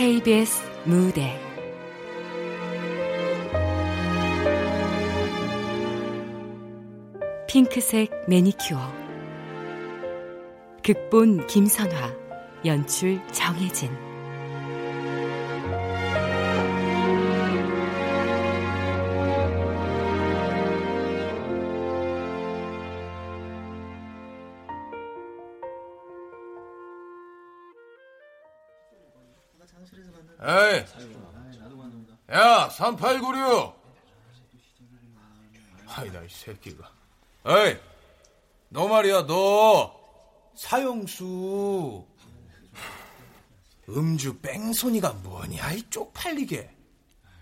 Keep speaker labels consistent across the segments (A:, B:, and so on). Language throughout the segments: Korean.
A: KBS 무대. 핑크색 매니큐어. 극본 김선화 연출 정혜진
B: 새끼가. 에이, 너 말이야, 너. 사형수. 음주 뺑소니가 뭐냐, 이 쪽팔리게.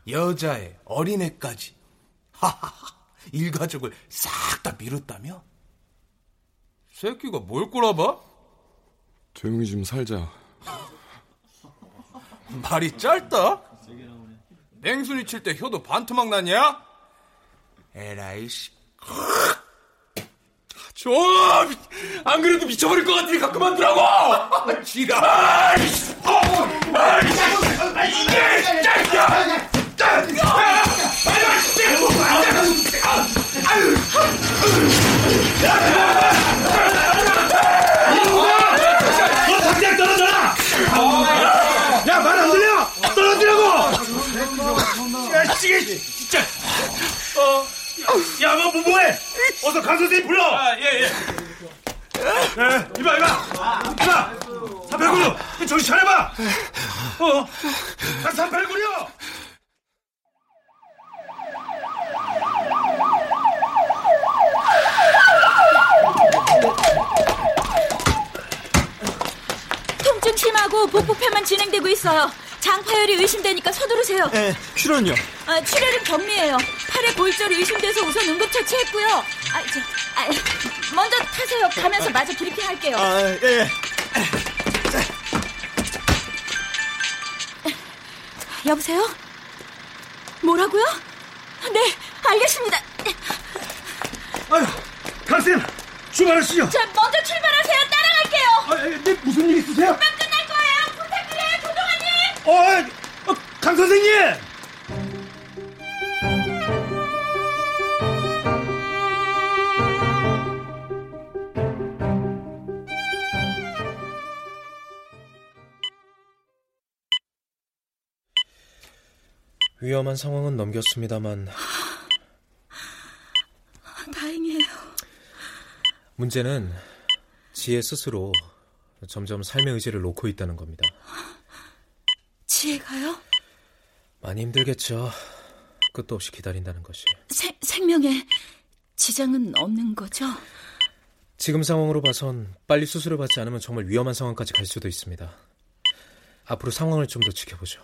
B: 여자애, 어린애까지. 하하하, 일가족을 싹 다 밀었다며? 새끼가 뭘 꼬라봐?
C: 조용히 좀 살자.
B: 말이 짧다? 맹순이 칠 때 효도 반토막 났냐? 에라이 씨. 좀! 안 그래도 미쳐버릴 것 같으니까 그만 두라고! 지랄! 이게 진짜!
D: 너 어서 강 선생님 불러! 아, 예, 예. 에, 이봐, 이봐! 이봐! 389! 정신 차려봐! 어, 389요!
E: 통증 심하고 복부폐만 진행되고 있어요. 장파열이 의심되니까 서두르세요.
F: 예, 출혈은요?
E: 아, 출혈은 경미해요. 팔에 골절이 의심돼서 우선 응급처치했고요. 아, 저, 아, 먼저 타세요. 가면서 마저 브리핑할게요.
F: 아, 예, 예.
E: 여보세요? 뭐라고요? 네, 알겠습니다.
D: 아유, 강쌤, 출발하시죠.
E: 자, 먼저 출발하세요. 따라갈게요.
D: 아, 네, 무슨 일 있으세요?
E: 부탁드려요, 조동아님.
D: 어, 어, 강 선생님!
G: 위험한 상황은 넘겼습니다만
E: 다행이에요.
G: 문제는 지혜 스스로 점점 삶의 의지를 놓고 있다는 겁니다.
E: 지혜가요?
G: 많이 힘들겠죠. 끝도 없이 기다린다는 것이.
E: 생, 생명에 지장은 없는 거죠?
G: 지금 상황으로 봐선 빨리 수술을 받지 않으면 정말 위험한 상황까지 갈 수도 있습니다. 앞으로 상황을 좀 더 지켜보죠.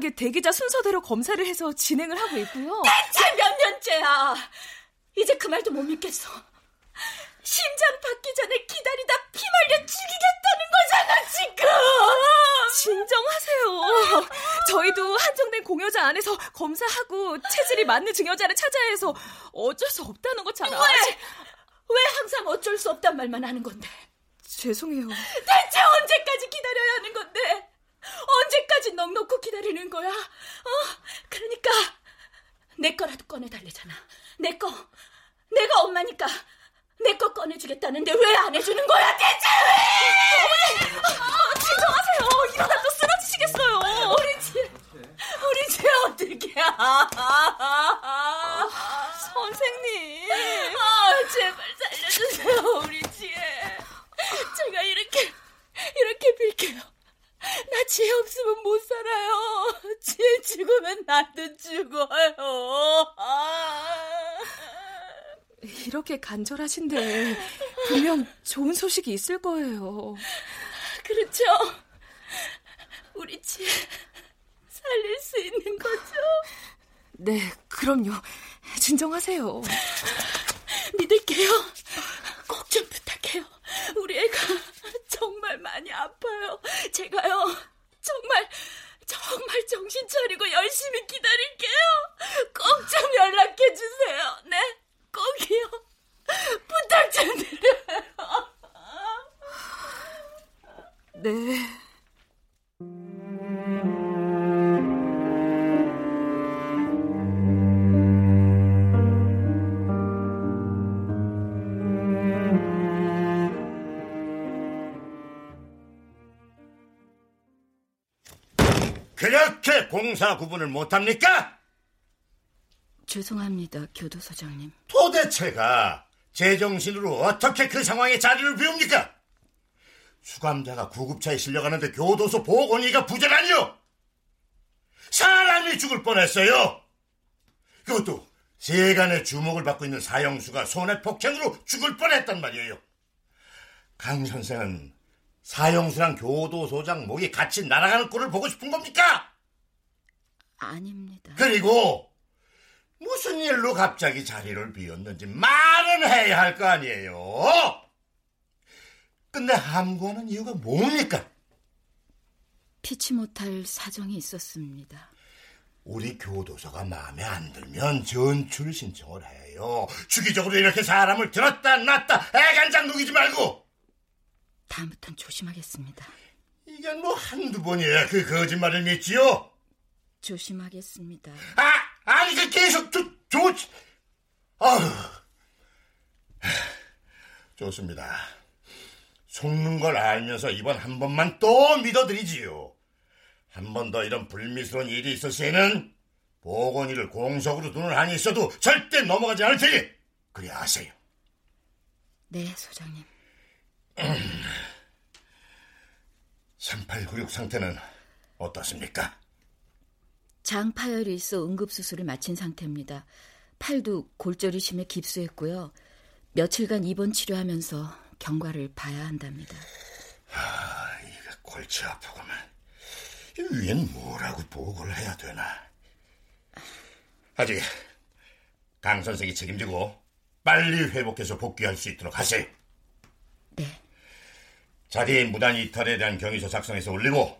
H: 공정하게 대기자 순서대로 검사를 해서 진행을 하고 있고요.
E: 대체 몇 년째야. 이제 그 말도 못 믿겠어. 심장 받기 전에 기다리다 피 말려 죽이겠다는 거잖아, 지금!
H: 진정하세요. 저희도 한정된 공여자 안에서 검사하고 체질이 맞는 증여자를 찾아야 해서 어쩔 수 없다는 거잘 아시...
E: 왜? 왜 항상 어쩔 수 없단 말만 하는 건데?
H: 죄송해요.
E: 대체 언제까지 기다려야 하는 건데? 언제까지 넋 놓고 기다리는 거야? 어? 그러니까 내 거라도 꺼내달래잖아. 내 거. 내가 엄마니까 내 거 꺼내주겠다는데 왜 안 해주는 거야? 대체 왜?
H: 어머니! 진정하세요. 이러다 또 쓰러지시겠어요.
E: 우리 집, 우리 집 어떻게?
H: 선생님.
E: 아, 제발 살려주세요, 우리 지혜. 제가 이렇게, 이렇게 빌게요. 나 지혜 없으면 못 살아요. 지혜 죽으면 나도 죽어요. 아.
H: 이렇게 간절하신데 분명 좋은 소식이 있을 거예요.
E: 그렇죠. 우리 지혜 살릴 수 있는 거죠?
H: 네, 그럼요. 진정하세요.
E: 믿을게요. 꼭 좀 부탁해요. 우리 애가 정말 많이 아파요. 제가요, 정말, 정말 정신 차리고 열심히 기다릴게요. 꼭 좀 연락해 주세요. 네? 꼭이요. 부탁 좀 드려요.
H: 네.
I: 그렇게 공사 구분을 못합니까?
E: 죄송합니다, 교도소장님.
I: 도대체가 제정신으로 어떻게 그 상황에 자리를 비웁니까? 수감자가 구급차에 실려가는데 교도소 보건이가 부재라니요? 사람이 죽을 뻔했어요. 그것도 세간의 주목을 받고 있는 사형수가 손해 폭행으로 죽을 뻔했단 말이에요. 강 선생은 사형수랑 교도소장 목이 같이 날아가는 꼴을 보고 싶은 겁니까?
E: 아닙니다.
I: 그리고 무슨 일로 갑자기 자리를 비웠는지 말은 해야 할 거 아니에요. 근데 함구하는 이유가 뭡니까?
E: 피치 못할 사정이 있었습니다.
I: 우리 교도소가 마음에 안 들면 전출 신청을 해요. 주기적으로 이렇게 사람을 들었다 놨다 애간장 녹이지 말고.
E: 다음부턴 조심하겠습니다.
I: 이게 뭐 한두 번이야 그 거짓말을 믿지요?
E: 조심하겠습니다.
I: 아, 아니 그 계속 조, 조, 아휴. 좋습니다. 속는 걸 알면서 이번 한 번만 또 믿어드리지요. 한 번 더 이런 불미스러운 일이 있을 시에는 보건이를 공석으로 두는 한이 있어도 절대 넘어가지 않을 테니 그리 아세요.
E: 네, 소장님.
I: 3896 상태는 어떻습니까?
E: 장 파열이 있어 응급수술을 마친 상태입니다. 팔도 골절이 심해 깁스했고요. 며칠간 입원 치료하면서 경과를 봐야 한답니다.
I: 아, 이거 골치 아프구만. 이 위엔 뭐라고 보고를 해야 되나? 아직 강 선생이 책임지고 빨리 회복해서 복귀할 수 있도록 하세요.
E: 네,
I: 자리 무단 이탈에 대한 경위서 작성해서 올리고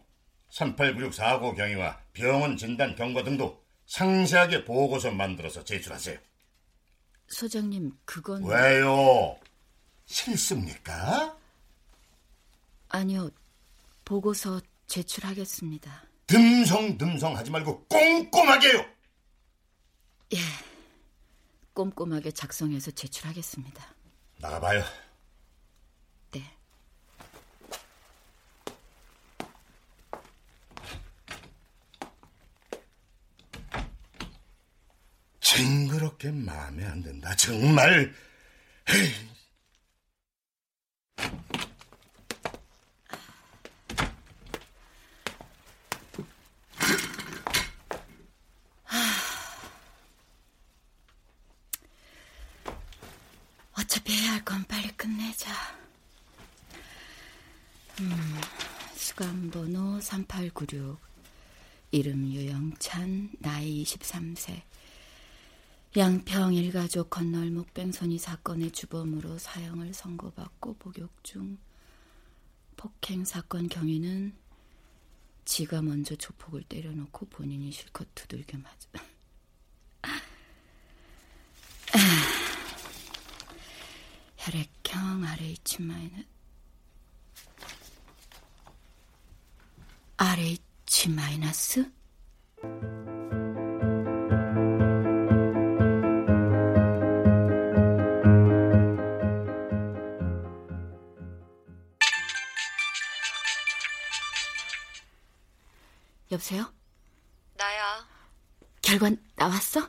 I: 3896 사고 경위와 병원 진단 경과 등도 상세하게 보고서 만들어서 제출하세요.
E: 소장님, 그건
I: 왜요? 싫습니까?
E: 아니요. 보고서 제출하겠습니다.
I: 듬성듬성 하지 말고 꼼꼼하게요.
E: 예. 꼼꼼하게 작성해서 제출하겠습니다.
I: 나가봐요. 징그럽게 마음에 안 든다. 정말.
E: 어차피 해야 할 건 빨리 끝내자. 음, 수감번호 3896. 이름 유영찬, 나이 23세. 양평 일가족 건널목 뺑소니 사건의 주범으로 사형을 선고받고 복역 중. 폭행 사건 경위는 지가 먼저 조폭을 때려놓고 본인이 실컷 두들겨 맞아. 혈액형 RH 마이너 RH 마이너스? 여보세요?
J: 나야.
E: 결과 나왔어?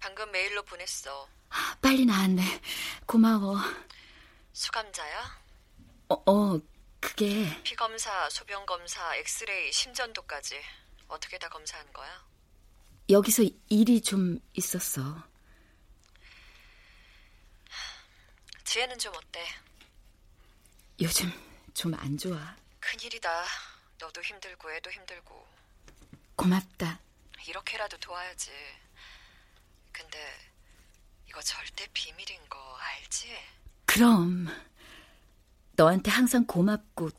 J: 방금 메일로 보냈어.
E: 빨리 나왔네. 고마워.
J: 수감자야?
E: 어, 어 그게
J: 피검사, 소변검사, 엑스레이, 심전도까지 어떻게 다 검사한 거야?
E: 여기서 일이 좀 있었어.
J: 지혜는 좀 어때?
E: 요즘 좀 안 좋아.
J: 큰일이다. 너도 힘들고 애도 힘들고.
E: 고맙다.
J: 이렇게라도 도와야지. 근데 이거 절대 비밀인 거 알지?
E: 그럼 너한테 항상 고맙고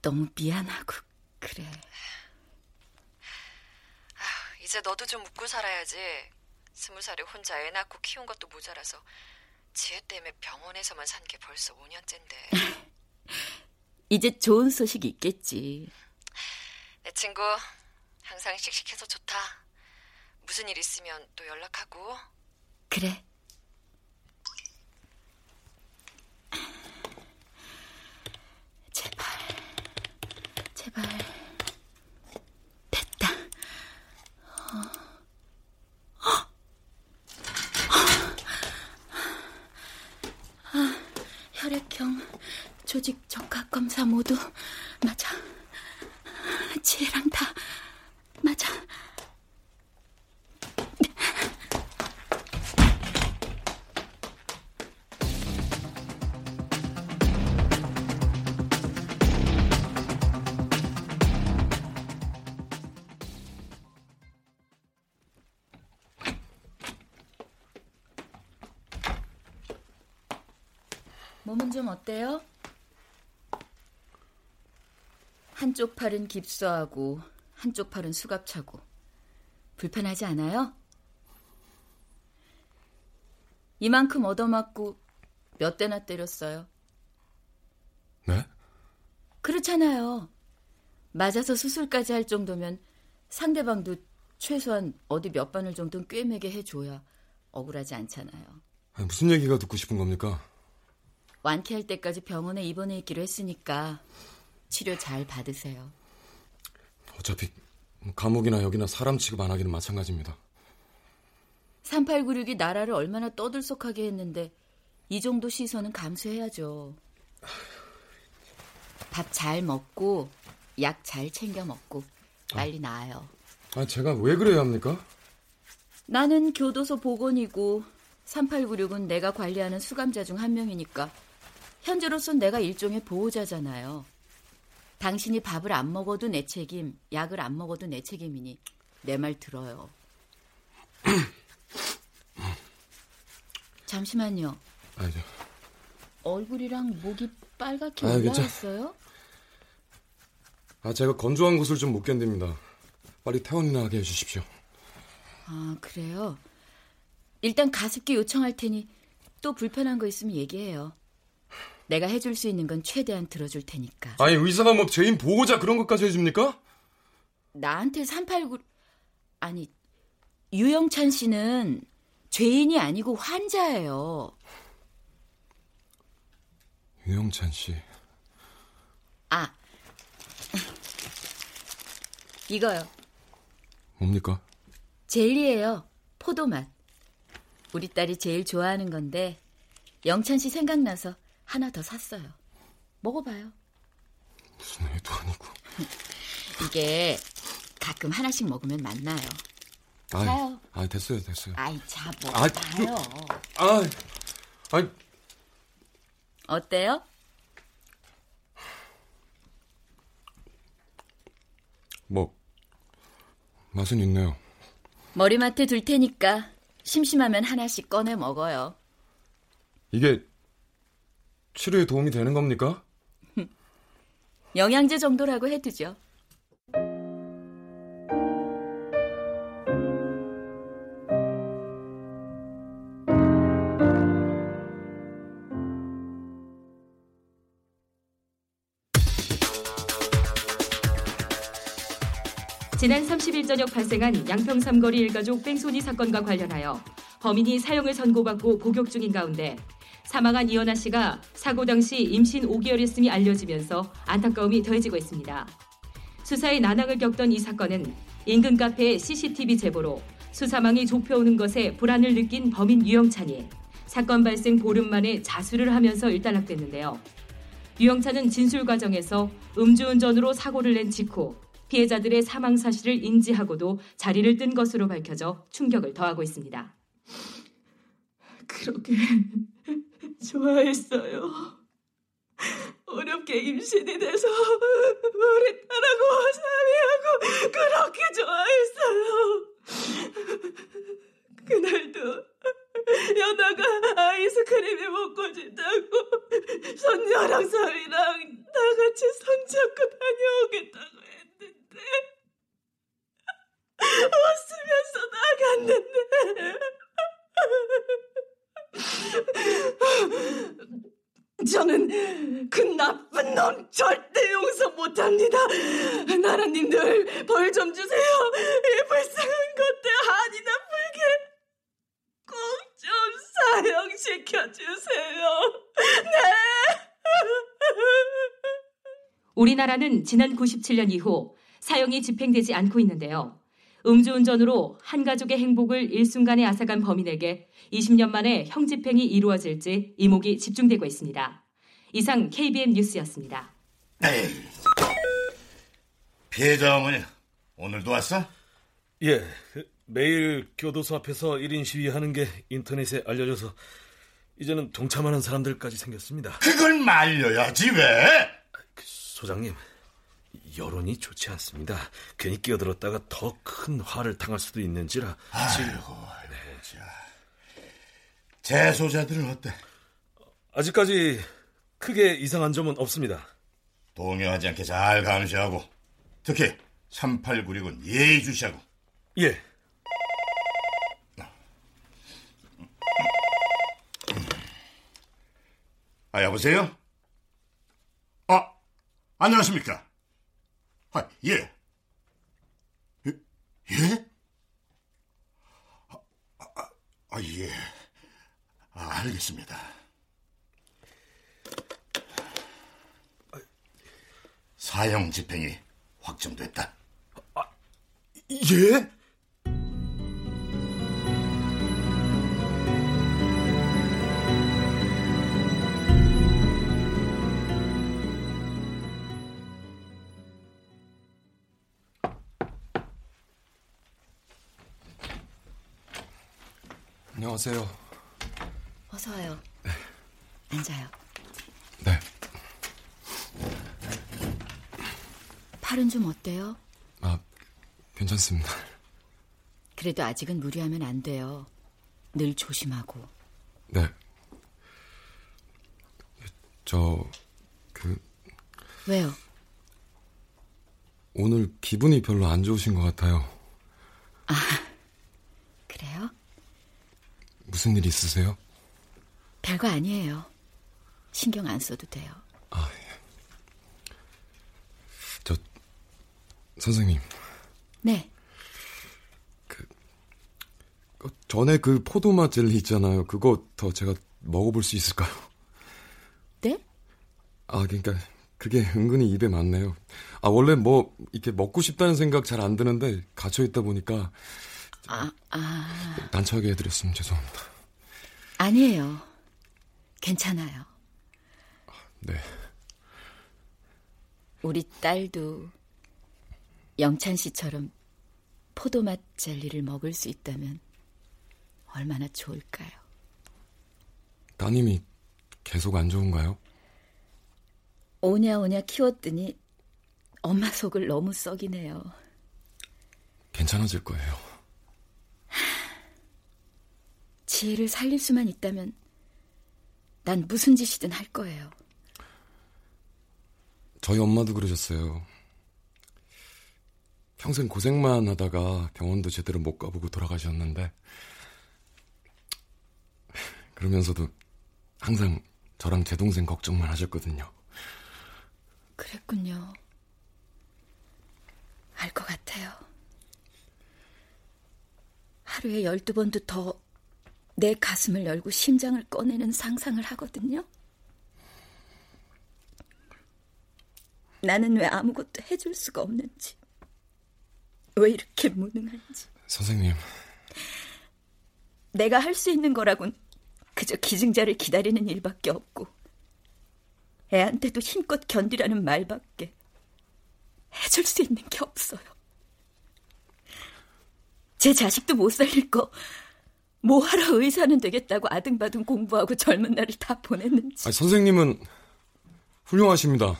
E: 너무 미안하고 그래.
J: 아, 이제 너도 좀 웃고 살아야지. 스무 살에 혼자 애 낳고 키운 것도 모자라서 지혜 때문에 병원에서만 산 게 벌써 5년째인데.
E: 이제 좋은 소식이 있겠지.
J: 내 친구 항상 씩씩해서 좋다. 무슨 일 있으면 또 연락하고.
E: 그래. 제발, 제발. 됐다. 어. 아, 혈액형, 조직 적합 검사 모두 맞아. 지혜랑 다 맞아. 몸은 좀 어때요? 한쪽 팔은 깁스하고 한쪽 팔은 수갑 차고 불편하지 않아요? 이만큼 얻어맞고 몇 대나 때렸어요.
C: 네?
E: 그렇잖아요. 맞아서 수술까지 할 정도면 상대방도 최소한 어디 몇 바늘 정도는 꿰매게 해줘야 억울하지 않잖아요.
C: 아니, 무슨 얘기가 듣고 싶은 겁니까?
E: 완쾌할 때까지 병원에 입원해 있기로 했으니까 치료 잘 받으세요.
C: 어차피 감옥이나 여기나 사람 취급 안 하기는 마찬가지입니다.
E: 3896이 나라를 얼마나 떠들썩하게 했는데 이 정도 시선은 감수해야죠. 밥 잘 먹고 약 잘 챙겨 먹고 빨리 나아요.
C: 아, 제가 왜 그래야 합니까?
E: 나는 교도소 보건이고 3896은 내가 관리하는 수감자 중 한 명이니까 현재로선 내가 일종의 보호자잖아요. 당신이 밥을 안 먹어도 내 책임, 약을 안 먹어도 내 책임이니 내 말 들어요. 잠시만요.
C: 아니, 저,
E: 얼굴이랑 목이 빨갛게
C: 아,
E: 올라왔어요?
C: 아, 제가 건조한 곳을 좀 못 견딥니다. 빨리 퇴원이나 하게 해주십시오.
E: 아, 그래요? 일단 가습기 요청할 테니 또 불편한 거 있으면 얘기해요. 내가 해줄 수 있는 건 최대한 들어줄 테니까.
C: 아니, 의사가 뭐 죄인 보호자 그런 것까지 해줍니까?
E: 나한테 389 아니 유영찬 씨는 죄인이 아니고 환자예요.
C: 유영찬 씨.
E: 아 이거요.
C: 뭡니까?
E: 젤리예요. 포도맛. 우리 딸이 제일 좋아하는 건데 영찬 씨 생각나서 하나 더 샀어요. 먹어봐요.
C: 무슨 애도 아니고.
E: 이게 가끔 하나씩 먹으면.
C: 아이,
E: 자요.
C: 아, 됐어요, 됐어요.
E: 아이 자
C: 아,
E: 먹어봐요.
C: 아, 아니,
E: 어때요?
C: 뭐 맛은 있네요.
E: 머리맡에 둘 테니까 심심하면 하나씩 꺼내 먹어요.
C: 이게 치료에 도움이 되는 겁니까?
E: 영양제 정도라고 해두죠.
K: 지난 30일 저녁 발생한 양평 삼거리 일가족 뺑소니 사건과 관련하여 범인이 사형을 선고받고 복역 중인 가운데 사망한 이연아 씨가 사고 당시 임신 5개월이었음이 알려지면서 안타까움이 더해지고 있습니다. 수사에 난항을 겪던 이 사건은 인근 카페의 CCTV 제보로 수사망이 좁혀오는 것에 불안을 느낀 범인 유영찬이 사건 발생 보름 만에 자수를 하면서 일단락됐는데요. 유영찬은 진술 과정에서 음주운전으로 사고를 낸 직후 피해자들의 사망 사실을 인지하고도 자리를 뜬 것으로 밝혀져 충격을 더하고 있습니다.
H: 그렇게 좋아했어요. 어렵게 임신이 돼서 우리 딸하고 사위하고 그렇게 좋아했어요. 그날도 연아가 아이스크림이 먹고 싶다고 손녀랑 사위랑 다 같이 손잡고 다녀오겠다고 했는데 웃으면서 나갔는데 저는 그 나쁜 놈 절대 용서 못합니다. 나라님들 벌 좀 주세요. 이 불쌍한 것들 한이나 풀게 꼭 좀 사형시켜 주세요. 네.
K: 우리나라는 지난 97년 이후 사형이 집행되지 않고 있는데요. 음주운전으로 한 가족의 행복을 일순간에 앗아간 범인에게 20년 만에 형 집행이 이루어질지 이목이 집중되고 있습니다. 이상 KBN 뉴스였습니다.
I: 에이. 피해자 어머니 오늘도 왔어?
L: 예, 매일 교도소 앞에서 1인 시위하는 게 인터넷에 알려져서 이제는 동참하는 사람들까지 생겼습니다.
I: 그걸 말려야지 왜?
L: 소장님, 여론이 좋지 않습니다. 괜히 끼어들었다가 더 큰 화를 당할 수도 있는지라.
I: 아이고, 아이고, 자. 재소자들은 어때?
L: 아직까지 크게 이상한 점은 없습니다.
I: 동요하지 않게 잘 감시하고 특히 3896은 예의주시하고
L: 예.
I: 아 여보세요? 아 안녕하십니까? 아 예. 예? 예? 아, 아, 아 예. 아, 알겠습니다. 사형 집행이 확정됐다.
L: 예?
C: 안녕하세요.
E: 어서 와요. 앉아요.
C: 네.
E: 팔은 좀 어때요?
C: 아, 괜찮습니다.
E: 그래도 아직은 무리하면 안 돼요. 늘 조심하고.
C: 네. 저, 그,
E: 왜요?
C: 오늘 기분이 별로 안 좋으신 것 같아요.
E: 아?
C: 무슨 일 있으세요?
E: 별거 아니에요. 신경 안 써도 돼요.
C: 아, 예. 저, 선생님.
E: 네.
C: 그, 전에 그 포도맛 젤리 있잖아요. 그거 더 제가 먹어볼 수 있을까요?
E: 네?
C: 아, 그러니까 그게 은근히 입에 맞네요. 아, 원래 뭐 이렇게 먹고 싶다는 생각 잘 안 드는데 갇혀 있다 보니까
E: 아, 아.
C: 난처하게 해드렸으면 죄송합니다.
E: 아니에요. 괜찮아요.
C: 네.
E: 우리 딸도 영찬 씨처럼 포도맛 젤리를 먹을 수 있다면 얼마나 좋을까요?
C: 따님이 계속 안 좋은가요?
E: 오냐오냐 키웠더니 엄마 속을 너무 썩이네요.
C: 괜찮아질 거예요.
E: 지혜를 살릴 수만 있다면 난 무슨 짓이든 할 거예요.
C: 저희 엄마도 그러셨어요. 평생 고생만 하다가 병원도 제대로 못 가보고 돌아가셨는데, 그러면서도 항상 저랑 제 동생 걱정만 하셨거든요.
E: 그랬군요. 알 것 같아요. 하루에 열두 번도 더 내 가슴을 열고 심장을 꺼내는 상상을 하거든요. 나는 왜 아무것도 해줄 수가 없는지, 왜 이렇게 무능한지.
C: 선생님.
E: 내가 할 수 있는 거라곤 그저 기증자를 기다리는 일밖에 없고, 애한테도 힘껏 견디라는 말밖에 해줄 수 있는 게 없어요. 제 자식도 못 살릴 거, 뭐하러 의사는 되겠다고 아등바등 공부하고 젊은 날을 다 보냈는지.
C: 아니, 선생님은 훌륭하십니다.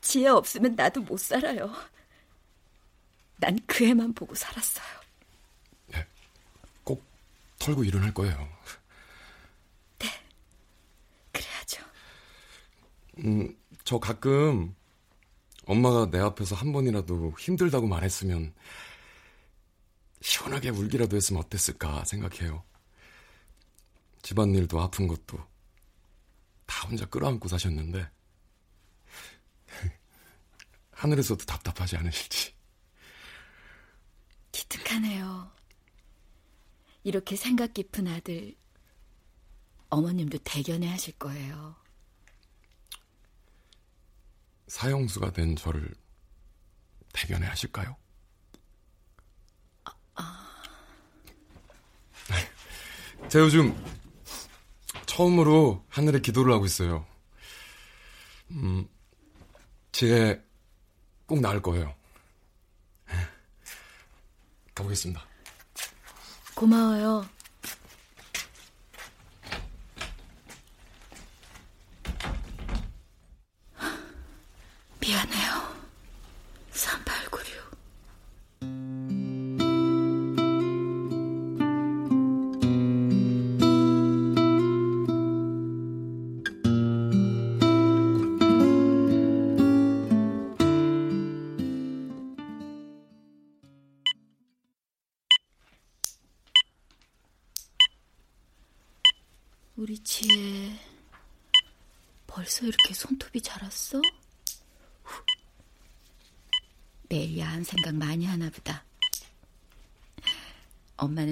E: 지혜 없으면 나도 못 살아요. 난 그 애만 보고 살았어요.
C: 네, 꼭 털고 일어날 거예요.
E: 네, 그래야죠.
C: 음, 저 가끔 엄마가 내 앞에서 한 번이라도 힘들다고 말했으면 시원하게 울기라도 했으면 어땠을까 생각해요. 집안일도 아픈 것도 다 혼자 끌어안고 사셨는데 하늘에서도 답답하지 않으실지.
E: 기특하네요. 이렇게 생각 깊은 아들 어머님도 대견해 하실 거예요.
C: 사형수가 된 저를 대견해 하실까요?
E: 아, 아.
C: 제가 요즘 처음으로 하늘에 기도를 하고 있어요. 음, 지혜 꼭 나을 거예요. 가보겠습니다.
E: 고마워요.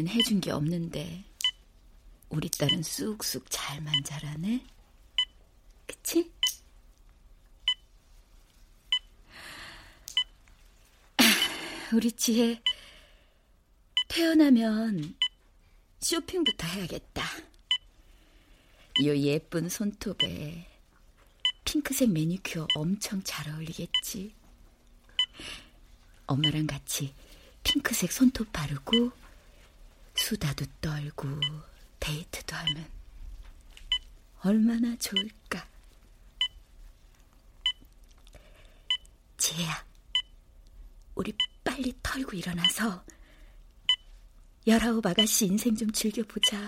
E: 는 해준 게 없는데 우리 딸은 쑥쑥 잘만 자라네. 그치? 우리 지혜 태어나면 쇼핑부터 해야겠다. 이 예쁜 손톱에 핑크색 매니큐어 엄청 잘 어울리겠지. 엄마랑 같이 핑크색 손톱 바르고 수다도 떨고 데이트도 하면 얼마나 좋을까. 지혜야, 우리 빨리 털고 일어나서 열아홉 아가씨 인생 좀 즐겨보자.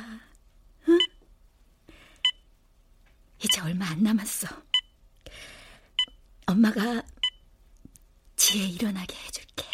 E: 응? 이제 얼마 안 남았어. 엄마가 지혜 일어나게 해줄게.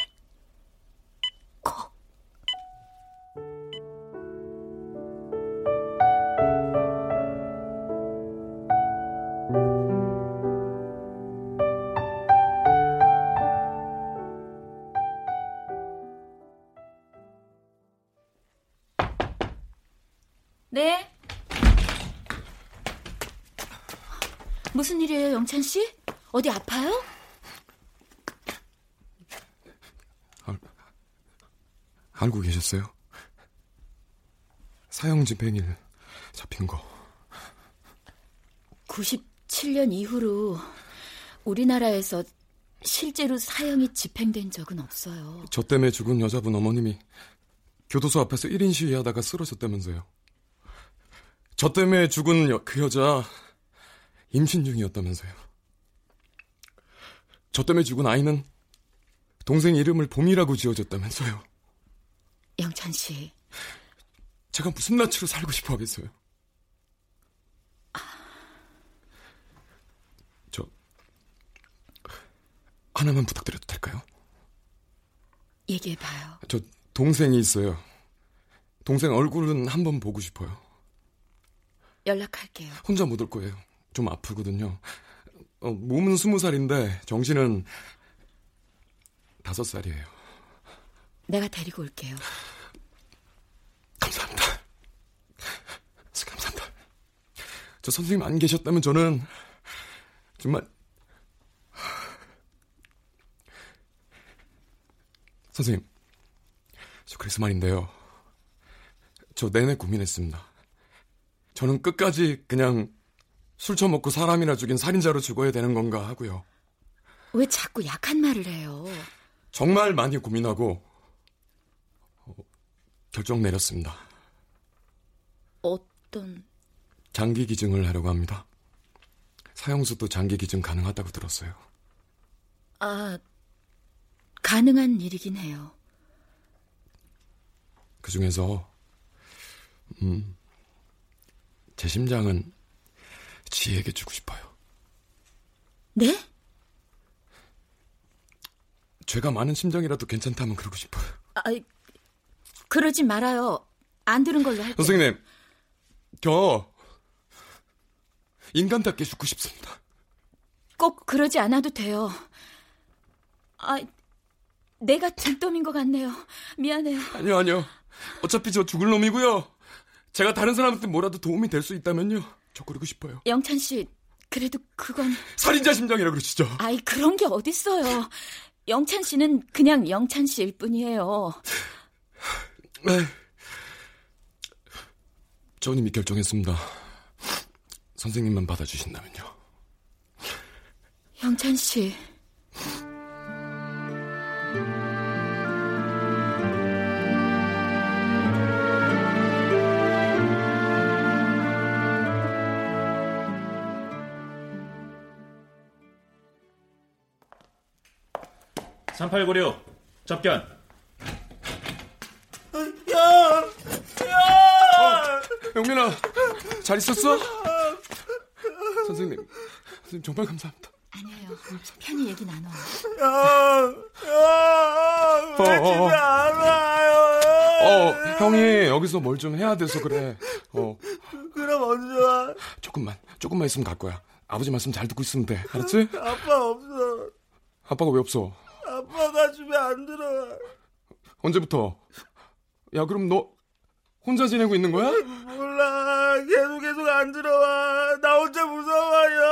E: 영찬 씨? 어디 아파요?
C: 알고 계셨어요? 사형 집행일 잡힌 거.
E: 97년 이후로 우리나라에서 실제로 사형이 집행된 적은 없어요.
C: 저 때문에 죽은 여자분 어머님이 교도소 앞에서 1인 시위하다가 쓰러졌다면서요. 저 때문에 죽은 여, 그 여자 임신 중이었다면서요. 저 때문에 죽은 아이는 동생 이름을 봄이라고 지어줬다면서요.
E: 영찬 씨.
C: 제가 무슨 낯으로 살고 싶어 하겠어요. 저 하나만 부탁드려도 될까요?
E: 얘기해봐요.
C: 저 동생이 있어요. 동생 얼굴은 한번 보고 싶어요.
E: 연락할게요.
C: 혼자 못 올 거예요. 좀 아프거든요. 어, 몸은 스무 살인데 정신은 다섯 살이에요.
E: 내가 데리고 올게요.
C: 감사합니다. 감사합니다. 저 선생님 안 계셨다면 저는 정말 선생님 저 그래서 말인데요. 저 내내 고민했습니다. 저는 끝까지 그냥 술 처먹고 사람이나 죽인 살인자로 죽어야 되는 건가 하고요.
E: 왜 자꾸 약한 말을 해요?
C: 정말 많이 고민하고 어, 결정 내렸습니다.
E: 어떤
C: 장기 기증을 하려고 합니다. 사형수도 장기 기증 가능하다고 들었어요.
E: 아 가능한 일이긴 해요.
C: 그 중에서 음, 제 심장은 지에게 주고 싶어요.
E: 네?
C: 죄가 많은 심장이라도 괜찮다면 그러고 싶어요.
E: 아, 그러지 말아요. 안 들은 걸로 할게요.
C: 선생님, 저 인간답게 죽고 싶습니다.
E: 꼭 그러지 않아도 돼요. 아, 내가 들떠민 것 같네요. 미안해요.
C: 아니요, 아니요. 어차피 저 죽을 놈이고요. 제가 다른 사람한테 뭐라도 도움이 될 수 있다면요. 저 그러고 싶어요.
E: 영찬 씨, 그래도 그건
C: 살인자 심장이라 그러시죠?
E: 아이 그런 게 어딨어요. 영찬 씨는 그냥 영찬 씨일 뿐이에요.
C: 네. 전 이미 결정했습니다. 선생님만 받아주신다면요.
E: 영찬 씨.
M: 삼팔구류 접견.
C: 야! 야! 어, 영민아, 잘 있었어? 선생님, 선생님 정말 감사합니다.
E: 아니에요. 편히 얘기 나눠.
N: 야, 야, 왜 집에 안 와요?
C: 어, 형이 여기서 뭘 좀 해야 돼서 그래. 어.
N: 그럼 언제 와?
C: 조금만, 조금만 있으면 갈 거야. 아버지 말씀 잘 듣고 있으면 돼. 알았지?
N: 아빠 없어.
C: 아빠가 왜 없어?
N: 아빠가 집에 안 들어와.
C: 언제부터? 야, 그럼 너 혼자 지내고 있는 거야?
N: 몰라. 계속 계속 안 들어와. 나 혼자 무서워요.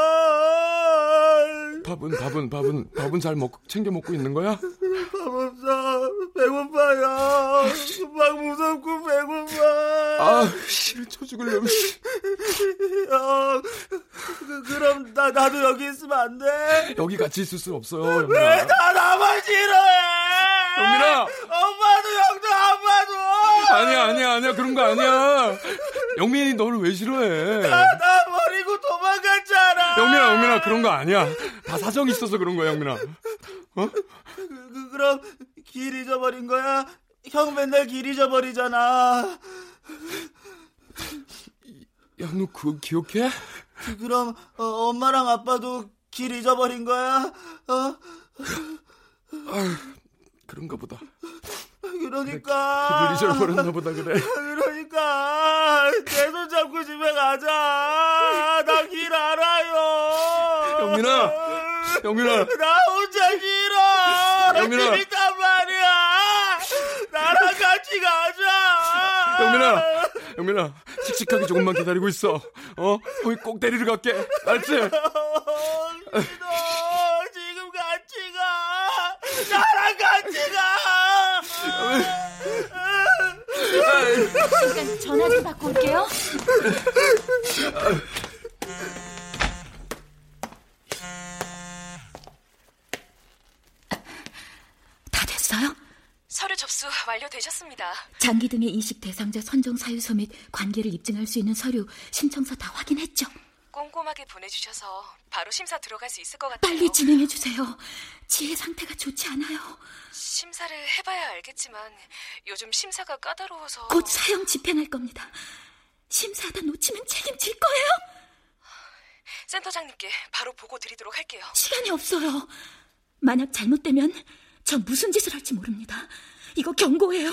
C: 밥은 밥은 밥은 밥은 잘 먹 챙겨 먹고 있는 거야?
N: 밥 없어. 배고파요. 막 무섭고 배고파.
C: 아, 씨를 쳐 죽을려면.
N: 어, 그, 그럼 나 나도 여기 있으면 안 돼?
C: 여기 같이 있을 수 없어요.
N: 왜 다 나만 싫어해?
C: 영민아! 아니야. 그런 거 아니야. 영민이 너를 왜 싫어해?
N: 나, 나 버리고 도망갔잖아!
C: 영민아, 영민아, 그런 거 아니야. 다 사정이 있어서 그런 거야, 영민아. 어?
N: 그, 그, 그럼 길 잊어버린 거야? 형 맨날 길 잊어버리잖아.
C: 야, 너 그거 기억해?
N: 그, 그럼 어, 엄마랑 아빠도 길 잊어버린 거야? 어?
C: 아휴, 그런가 보다.
N: 그러니까.
C: 길을 잊어버렸나 보다 그래.
N: 그러니까 내 손 잡고 집에 가자. 나 길 알아요.
C: 영민아, 영민아.
N: 나 혼자 싫어.
C: 영민아.
N: 재밌단 말이야. 나랑 같이 가자.
C: 영민아, 영민아, 씩씩하게 조금만 기다리고 있어. 어? 거기 꼭 데리러 갈게. 알지?
N: 싫어. 지금 같이 가. 나랑 같이 가.
E: 잠깐 전화 좀 받고 올게요. 다 됐어요?
J: 서류 접수 완료되셨습니다.
E: 장기 등의 이식 대상자 선정 사유서 및 관계를 입증할 수 있는 서류 신청서 다 확인했죠?
J: 꼼꼼하게 보내주셔서 바로 심사 들어갈 수 있을 것 같아요.
E: 빨리 진행해 주세요. 지혜 상태가 좋지 않아요.
J: 심사를 해봐야 알겠지만 요즘 심사가 까다로워서
E: 곧 사형 집행할 겁니다. 심사하다 놓치면 책임질 거예요.
J: 센터장님께 바로 보고 드리도록 할게요.
E: 시간이 없어요. 만약 잘못되면 저 무슨 짓을 할지 모릅니다. 이거 경고예요.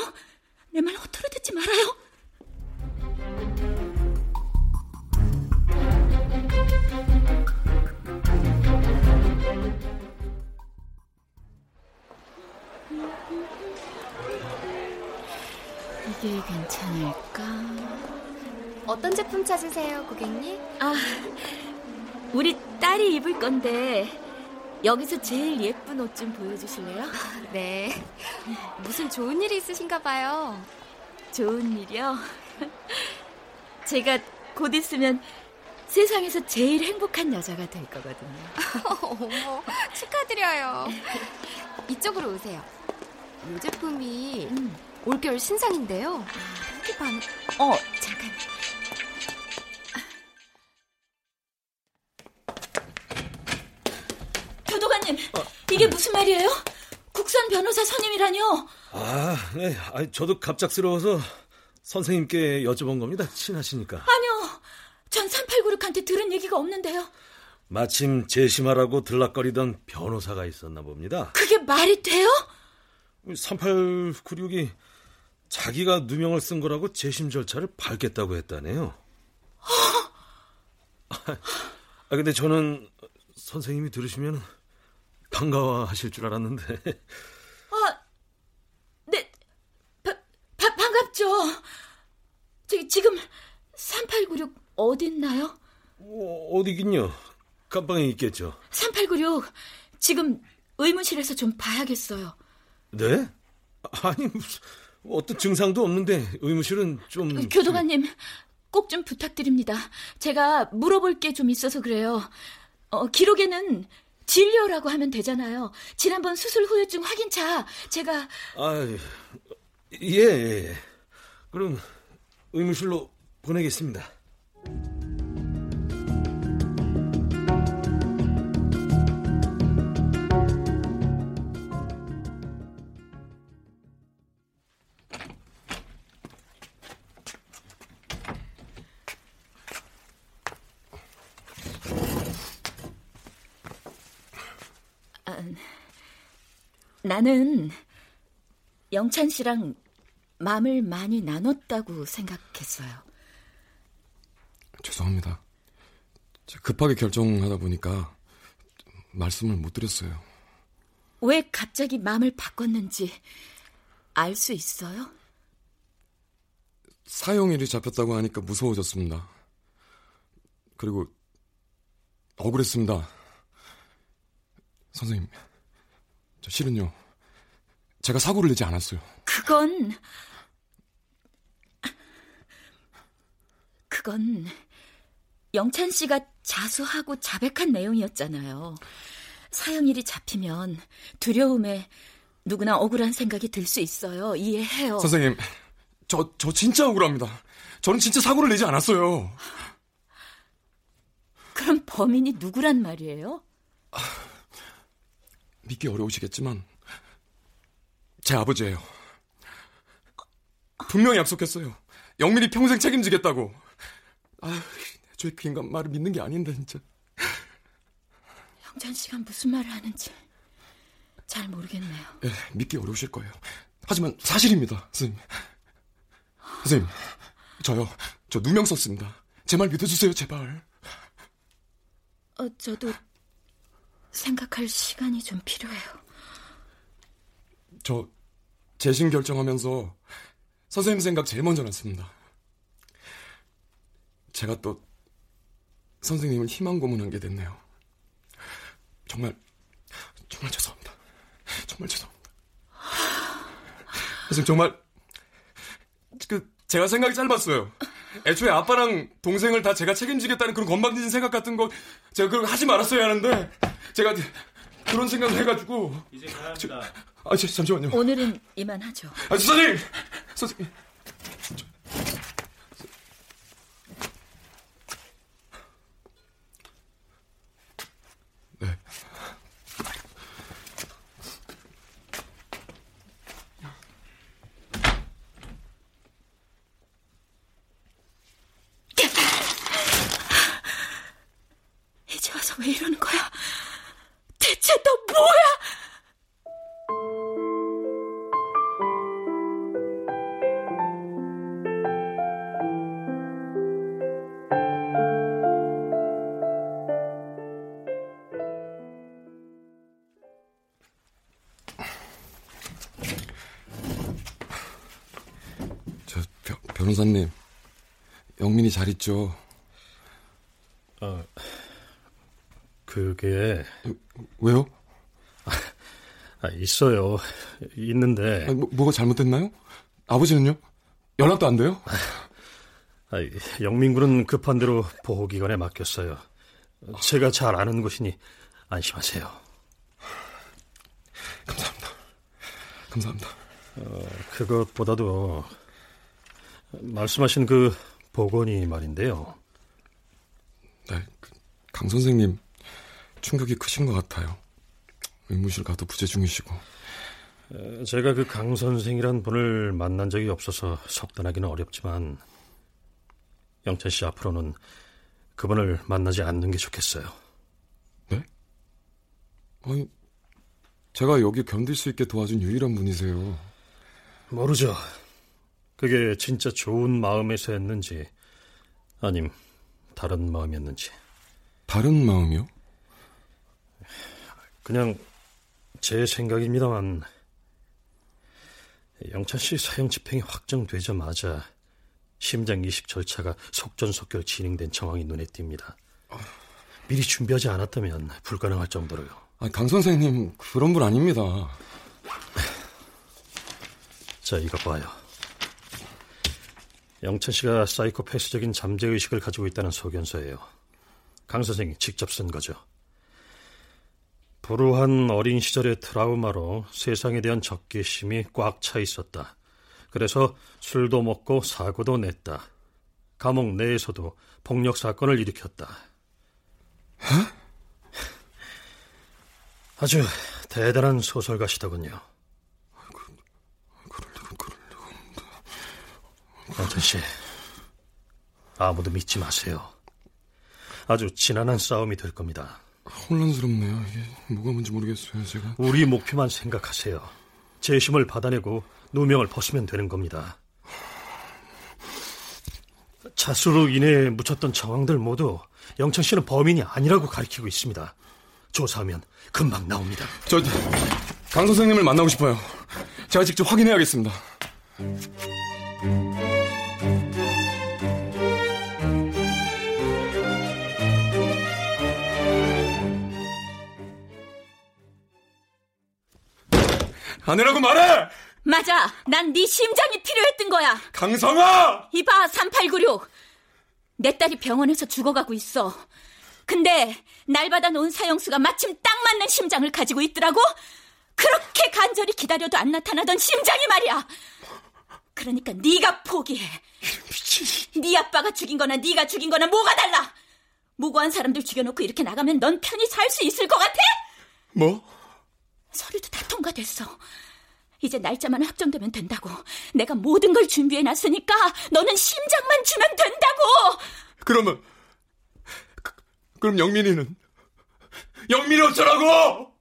E: 내 말 허투루 듣지 말아요. 이게 괜찮을까?
O: 어떤 제품 찾으세요, 고객님?
E: 아, 우리 딸이 입을 건데 여기서 제일 예쁜 옷 좀 보여주실래요?
O: 네. 무슨 좋은 일이 있으신가 봐요.
E: 좋은 일이요? 제가 곧 있으면 세상에서 제일 행복한 여자가 될 거거든요.
O: 어머, 축하드려요. 이쪽으로 오세요. 이 제품이 음. 올겨울 신상인데요. 이렇게 반...
E: 어, 잠깐. 교도관님, 어. 이게 무슨 말이에요? 국선 변호사 선임이라뇨?
L: 아, 네. 아, 저도 갑작스러워서 선생님께 여쭤본 겁니다. 친하시니까.
E: 아니요. 전 3896한테 들은 얘기가 없는데요.
L: 마침 재심하라고 들락거리던 변호사가 있었나 봅니다.
E: 그게 말이 돼요?
L: 3896이 자기가 누명을 쓴 거라고 재심 절차를 밟겠다고 했다네요. 아, 근데 저는 선생님이 들으시면 반가워하실 줄 알았는데.
E: 아, 네, 바, 바, 반갑죠. 저기 지금 3896 어딨나요?
L: 어, 어디긴요. 감방에 있겠죠.
E: 3896 지금 의무실에서 좀 봐야겠어요.
L: 네? 아니 무슨 어떤 증상도 없는데 의무실은 좀
E: 교도관님 꼭 좀 부탁드립니다. 제가 물어볼 게 좀 있어서 그래요. 어, 기록에는 진료라고 하면 되잖아요. 지난번 수술 후유증 확인차 제가
L: 아 예, 예. 그럼 의무실로 보내겠습니다.
E: 나는 영찬 씨랑 마음을 많이 나눴다고 생각했어요.
C: 죄송합니다. 급하게 결정하다 보니까 말씀을 못 드렸어요.
E: 왜 갑자기 마음을 바꿨는지 알 수 있어요?
C: 사형일이 잡혔다고 하니까 무서워졌습니다. 그리고 억울했습니다. 선생님, 저 실은요. 제가 사고를 내지 않았어요.
E: 그건 그건 영찬 씨가 자수하고 자백한 내용이었잖아요. 사형일이 잡히면 두려움에 누구나 억울한 생각이 들 수 있어요. 이해해요.
C: 선생님, 저, 저 진짜 억울합니다. 저는 진짜 사고를 내지 않았어요.
E: 그럼 범인이 누구란 말이에요?
C: 믿기 어려우시겠지만 제 아버지예요. 분명히 약속했어요. 영민이 평생 책임지겠다고. 아, 저의 그 인간 말을 믿는 게 아닌데 진짜.
E: 영찬 씨가 무슨 말을 하는지 잘 모르겠네요.
C: 예, 믿기 어려우실 거예요. 하지만 사실입니다, 선생님. 선생님, 저요, 저 누명 썼습니다. 제 말 믿어주세요, 제발.
E: 어, 저도 생각할 시간이 좀 필요해요.
C: 저 재심 결정하면서 선생님 생각 제일 먼저 났습니다. 제가 또 선생님을 희망 고문한 게 됐네요. 정말 정말 죄송합니다. 정말 죄송합니다. 선생님 정말 그 제가 생각이 짧았어요. 애초에 아빠랑 동생을 다 제가 책임지겠다는 그런 건방진 생각 같은 거 제가 그걸 하지 말았어야 하는데 제가 그런 생각을 해가지고
M: 이제 가야 합니다.
C: 아, 잠시만요.
E: 오늘은 이만하죠.
C: 아, 선생님! 선생님. 변호사님, 영민이 잘 있죠?
L: 아, 그게...
C: 왜요?
P: 아, 있어요. 있는데.
C: 아, 뭐, 가 잘못됐나요? 아버지는요? 연락도 안 돼요?
P: 아, 영민 군은 급한 대로 보호기관에 맡겼어요. 제가 잘 아는 곳이니 안심하세요.
C: 감사합니다. 감사합니다.
P: 어, 그것보다도 말씀하신 그 보건이 말인데요.
C: 네, 그강 선생님 충격이 크신 것 같아요. 의무실 가도 부재 중이시고.
P: 제가 그 강 선생이란 분을 만난 적이 없어서 석단하기는 어렵지만 영찬 씨 앞으로는 그분을 만나지 않는 게 좋겠어요.
C: 네? 아니, 제가 여기 견딜 수 있게 도와준 유일한 분이세요.
P: 모르죠. 그게 진짜 좋은 마음에서 했는지 아님 다른 마음이었는지.
C: 다른 마음이요?
P: 그냥 제 생각입니다만 영찬 씨 사형 집행이 확정되자마자 심장 이식 절차가 속전속결 진행된 정황이 눈에 띕니다. 미리 준비하지 않았다면 불가능할 정도로요.
C: 아, 강 선생님 그런 분 아닙니다.
P: 자, 이거 봐요. 영찬 씨가 사이코패스적인 잠재의식을 가지고 있다는 소견서예요. 강 선생이 직접 쓴 거죠. 불우한 어린 시절의 트라우마로 세상에 대한 적개심이 꽉 차 있었다. 그래서 술도 먹고 사고도 냈다. 감옥 내에서도 폭력 사건을 일으켰다. 아주 대단한 소설가시더군요. 영찬 씨, 아무도 믿지 마세요. 아주 지난한 싸움이 될 겁니다.
C: 혼란스럽네요. 이게 뭐가 뭔지 모르겠어요, 제가.
P: 우리 목표만 생각하세요. 재심을 받아내고 누명을 벗으면 되는 겁니다. 자수로 인해 묻혔던 정황들 모두 영천 씨는 범인이 아니라고 가리키고 있습니다. 조사하면 금방 나옵니다.
C: 저, 강 선생님을 만나고 싶어요. 제가 직접 확인해야겠습니다. 아내라고 말해!
E: 맞아. 난 네 심장이 필요했던 거야.
C: 강성아!
E: 이봐, 3896. 내 딸이 병원에서 죽어가고 있어. 근데 날 받아놓은 사형수가 마침 딱 맞는 심장을 가지고 있더라고? 그렇게 간절히 기다려도 안 나타나던 심장이 말이야. 그러니까 네가 포기해.
C: 미친.
E: 네 아빠가 죽인 거나 네가 죽인 거나 뭐가 달라? 무고한 사람들 죽여놓고 이렇게 나가면 넌 편히 살 수 있을 것 같아?
C: 뭐?
E: 서류도 다 통과됐어. 이제 날짜만 확정되면 된다고. 내가 모든 걸 준비해놨으니까 너는 심장만 주면 된다고.
C: 그러면 그, 그럼 영민이는 영민이 어쩌라고?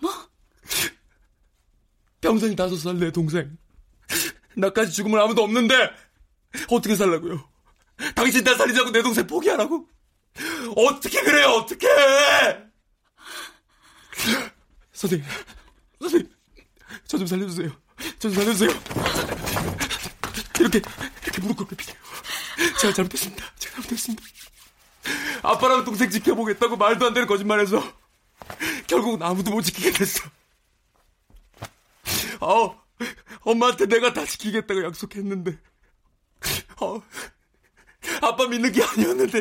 E: 뭐?
C: 평생 다섯 살 내 동생. 나까지 죽으면 아무도 없는데 어떻게 살라고요? 당신 딸 살리자고 내 동생 포기하라고? 어떻게 그래요? 어떻게? 선생님, 선생님, 저 좀 살려주세요. 저 좀 살려주세요. 이렇게 이렇게 무릎 꿇게 빌어요. 제가 잘못했습니다. 제가 잘못했습니다. 아빠랑 동생 지켜보겠다고 말도 안 되는 거짓말해서 결국은 아무도 못 지키게 됐어. 어, 엄마한테 내가 다 지키겠다고 약속했는데, 어, 아빠 믿는 게 아니었는데.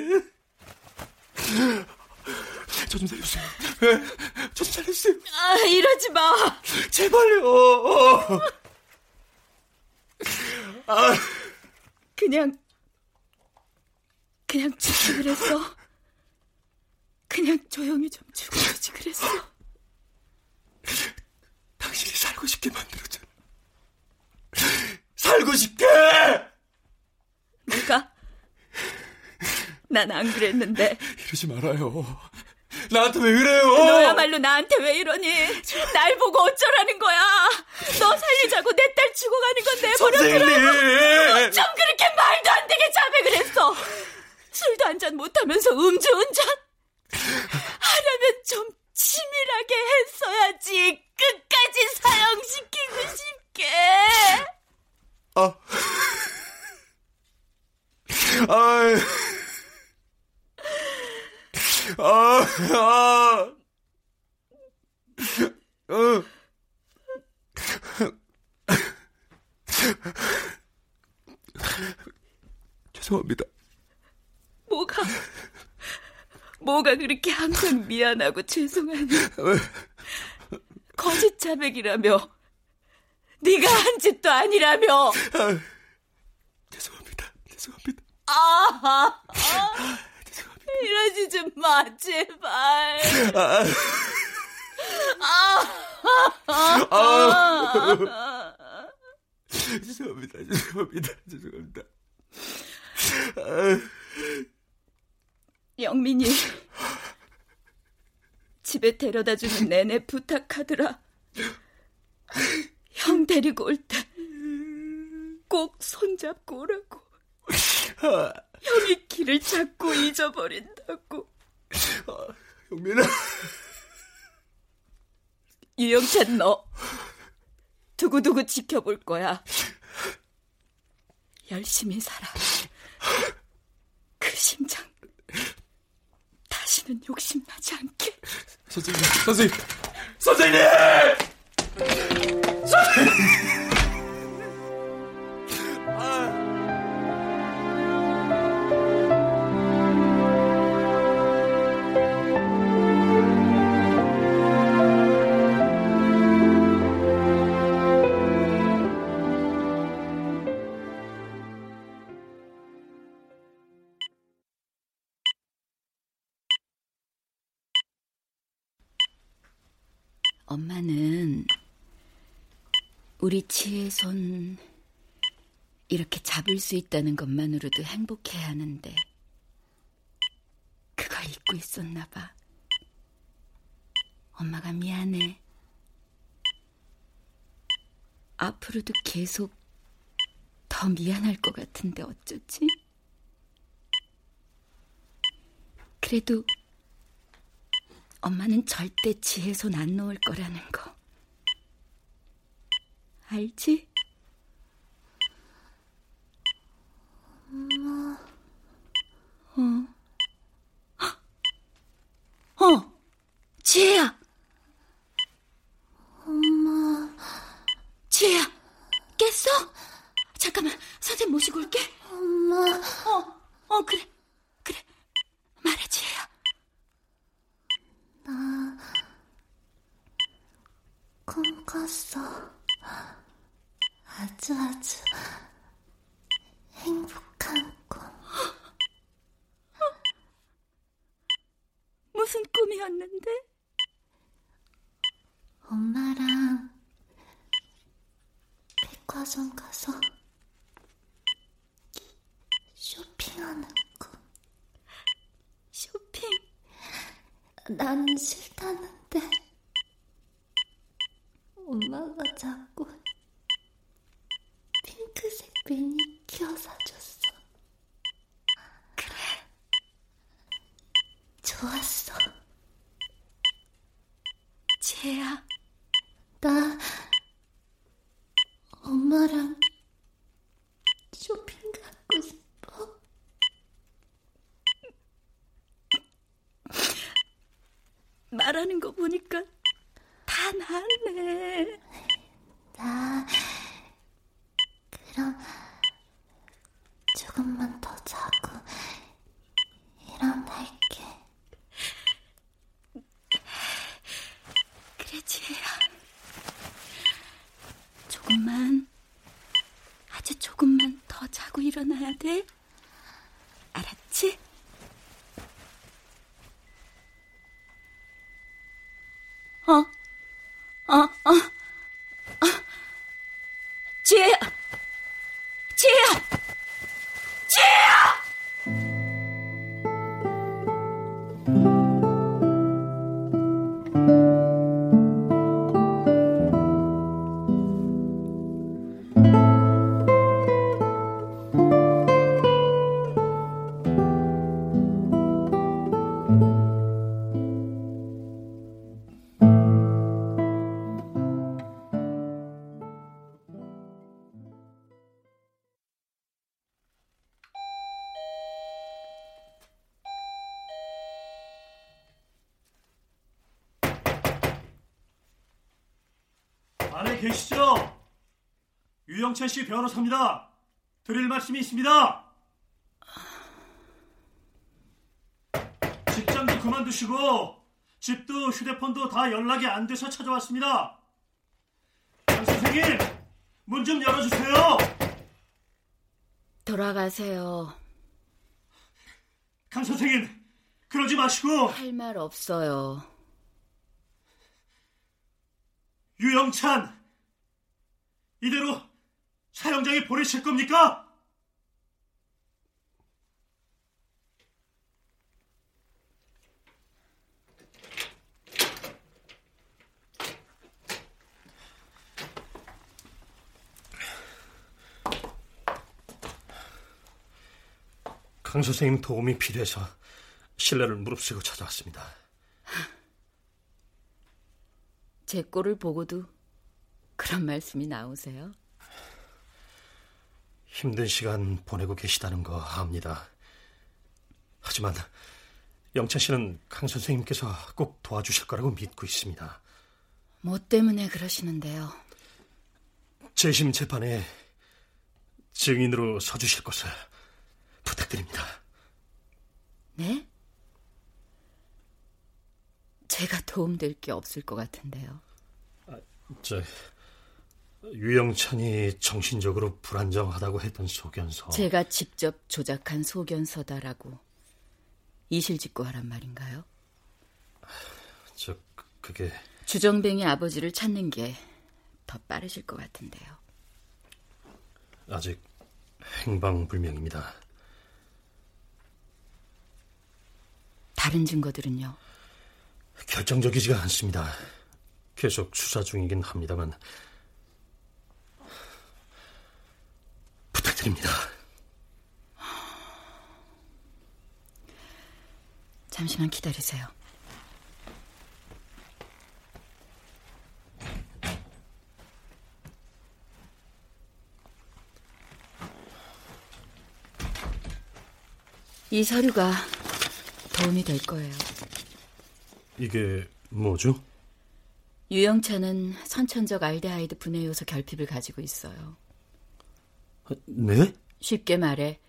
C: 저 좀 살려주세요. 네, 살려주세요.
E: 아, 이러지 마.
C: 제발요. 아.
E: 그냥, 그냥 죽지 그랬어. 그냥 조용히 좀 죽어주지 그랬어.
C: 당신이 살고 싶게 만들었잖아. 살고 싶게!
E: 내가? 난 안 그랬는데.
C: 이러지 말아요. 나한테 왜 그래요?
E: 너야말로 나한테 왜 이러니? 날 보고 어쩌라는 거야? 너 살리자고 내 딸 죽어가는 건 내버려두라고. 좀 그렇게 말도 안 되게 자백을 했어. 술도 한 잔 못하면서 음주 운전? 하려면 좀 치밀하게 했어야지. 끝까지 사형시키고 싶게.
C: 아. 아. 아, 아. 어. 죄송합니다.
E: 뭐가, 뭐가 그렇게 항상 미안하고 죄송하니? 거짓 자백이라며. 네가 한 짓도 아니라며.
C: 아, 죄송합니다. 죄송합니다.
E: 아, 아, 아 이러지 좀 마, 제발. 아, 아, 아,
C: 아. 죄송합니다. 죄송합니다. 죄송합니다.
E: 영민이 집에 데려다 주는 내내 부탁하더라. 형 데리고 올 때 꼭 손잡고 오라고. 형이 길을 자꾸 잊어버린다고.
C: 영민아.
E: 유영찬 너 두고두고 지켜볼 거야. 열심히 살아. 그 심장 다시는 욕심나지 않게.
C: 선생님, 선생님, 선생님! 선생님!
E: 우리 지혜 손 이렇게 잡을 수 있다는 것만으로도 행복해 하는데 그걸 잊고 있었나 봐. 엄마가 미안해. 앞으로도 계속 더 미안할 것 같은데 어쩌지? 그래도 엄마는 절대 지혜 손 안 놓을 거라는 거. 알지?
Q: 엄마.
E: 어. 어. 지혜야.
Q: 엄마.
E: 지혜야. 깼어? 잠깐만. 선생님 모시고 올게.
Q: 엄마.
E: 어. 어, 그래. 그래. 말해, 지혜야.
Q: 나 꿈 꿨어. 아주 아주 행복한 꿈.
E: 무슨 꿈이었는데?
Q: 엄마랑 백화점 가서 쇼핑하는 꿈.
E: 쇼핑?
Q: 나는 싫다는데 엄마가 자꾸 핑크색 매니큐어 사줬어.
E: 그래.
Q: 좋았어.
E: 지혜야.
Q: 나 엄마랑 쇼핑 가고 싶어.
E: 말하는 거 보니까
D: 계시죠? 유영찬 씨 변호사입니다. 드릴 말씀이 있습니다. 직장도 그만두시고 집도 휴대폰도 다 연락이 안 돼서 찾아왔습니다. 강 선생님, 문 좀 열어주세요.
E: 돌아가세요.
D: 강 선생님, 그러지 마시고.
E: 할 말 없어요.
D: 유영찬, 이대로 사형장에 보내실 겁니까?
P: 강 선생님 도움이 필요해서 신뢰를 무릅쓰고 찾아왔습니다.
E: 제 꼴을 보고도 그런 말씀이 나오세요?
P: 힘든 시간 보내고 계시다는 거 압니다. 하지만 영찬 씨는 강 선생님께서 꼭 도와주실 거라고 믿고 있습니다.
E: 뭐 때문에 그러시는데요?
P: 재심 재판에 증인으로 서주실 것을 부탁드립니다.
E: 네? 제가 도움될 게 없을 것 같은데요.
P: 저 유영찬이 정신적으로 불안정하다고 했던 소견서.
E: 제가 직접 조작한 소견서다라고 이실직고 하란 말인가요?
P: 저 그게
E: 주정뱅이 아버지를 찾는 게 더 빠르실 것 같은데요.
P: 아직 행방불명입니다.
E: 다른 증거들은요?
P: 결정적이지가 않습니다. 계속 수사 중이긴 합니다만 부탁드립니다.
E: 잠시만 기다리세요. 이 서류가 도움이 될 거예요.
P: 이게 뭐죠?
E: 유영찬은 선천적 알데하이드 분해 요소 결핍을 가지고 있어요.
P: 네?
E: 쉽게 말해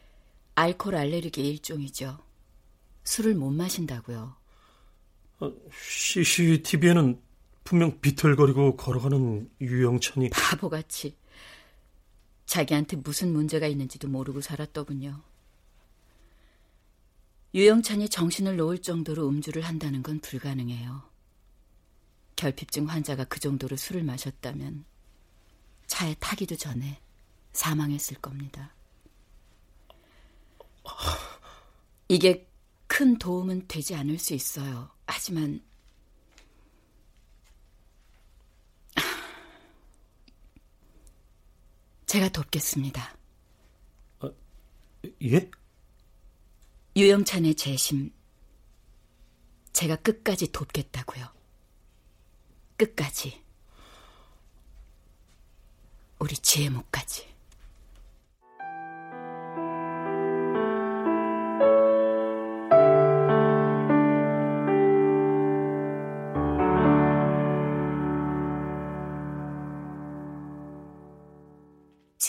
E: 알코올 알레르기의 일종이죠. 술을 못 마신다고요.
P: CCTV에는 분명 비틀거리고 걸어가는 유영찬이
E: 바보같이 자기한테 무슨 문제가 있는지도 모르고 살았더군요. 유영찬이 정신을 놓을 정도로 음주를 한다는 건 불가능해요. 결핍증 환자가 그 정도로 술을 마셨다면 차에 타기도 전에 사망했을 겁니다. 이게 큰 도움은 되지 않을 수 있어요. 하지만 제가 돕겠습니다.
P: 어, 예?
E: 유영찬의 재심 제가 끝까지 돕겠다고요. 끝까지. 우리 지혜목까지.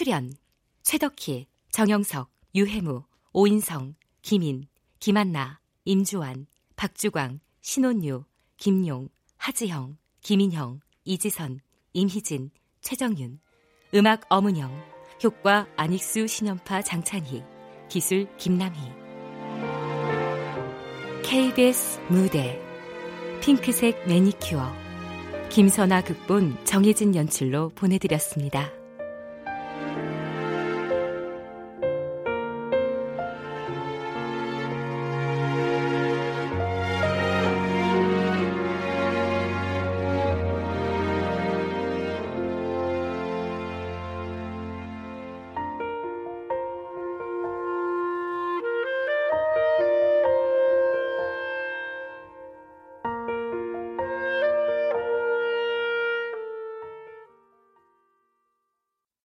A: 출연 최덕희, 정영석, 유해무, 오인성, 김인, 김한나, 임주환, 박주광, 신혼유, 김용, 하지형, 김인형, 이지선, 임희진, 최정윤, 음악 어문영, 효과 안익수 신연파 장찬희, 기술 김남희. KBS 무대 핑크색 매니큐어 김선아 극본 정혜진 연출로 보내드렸습니다.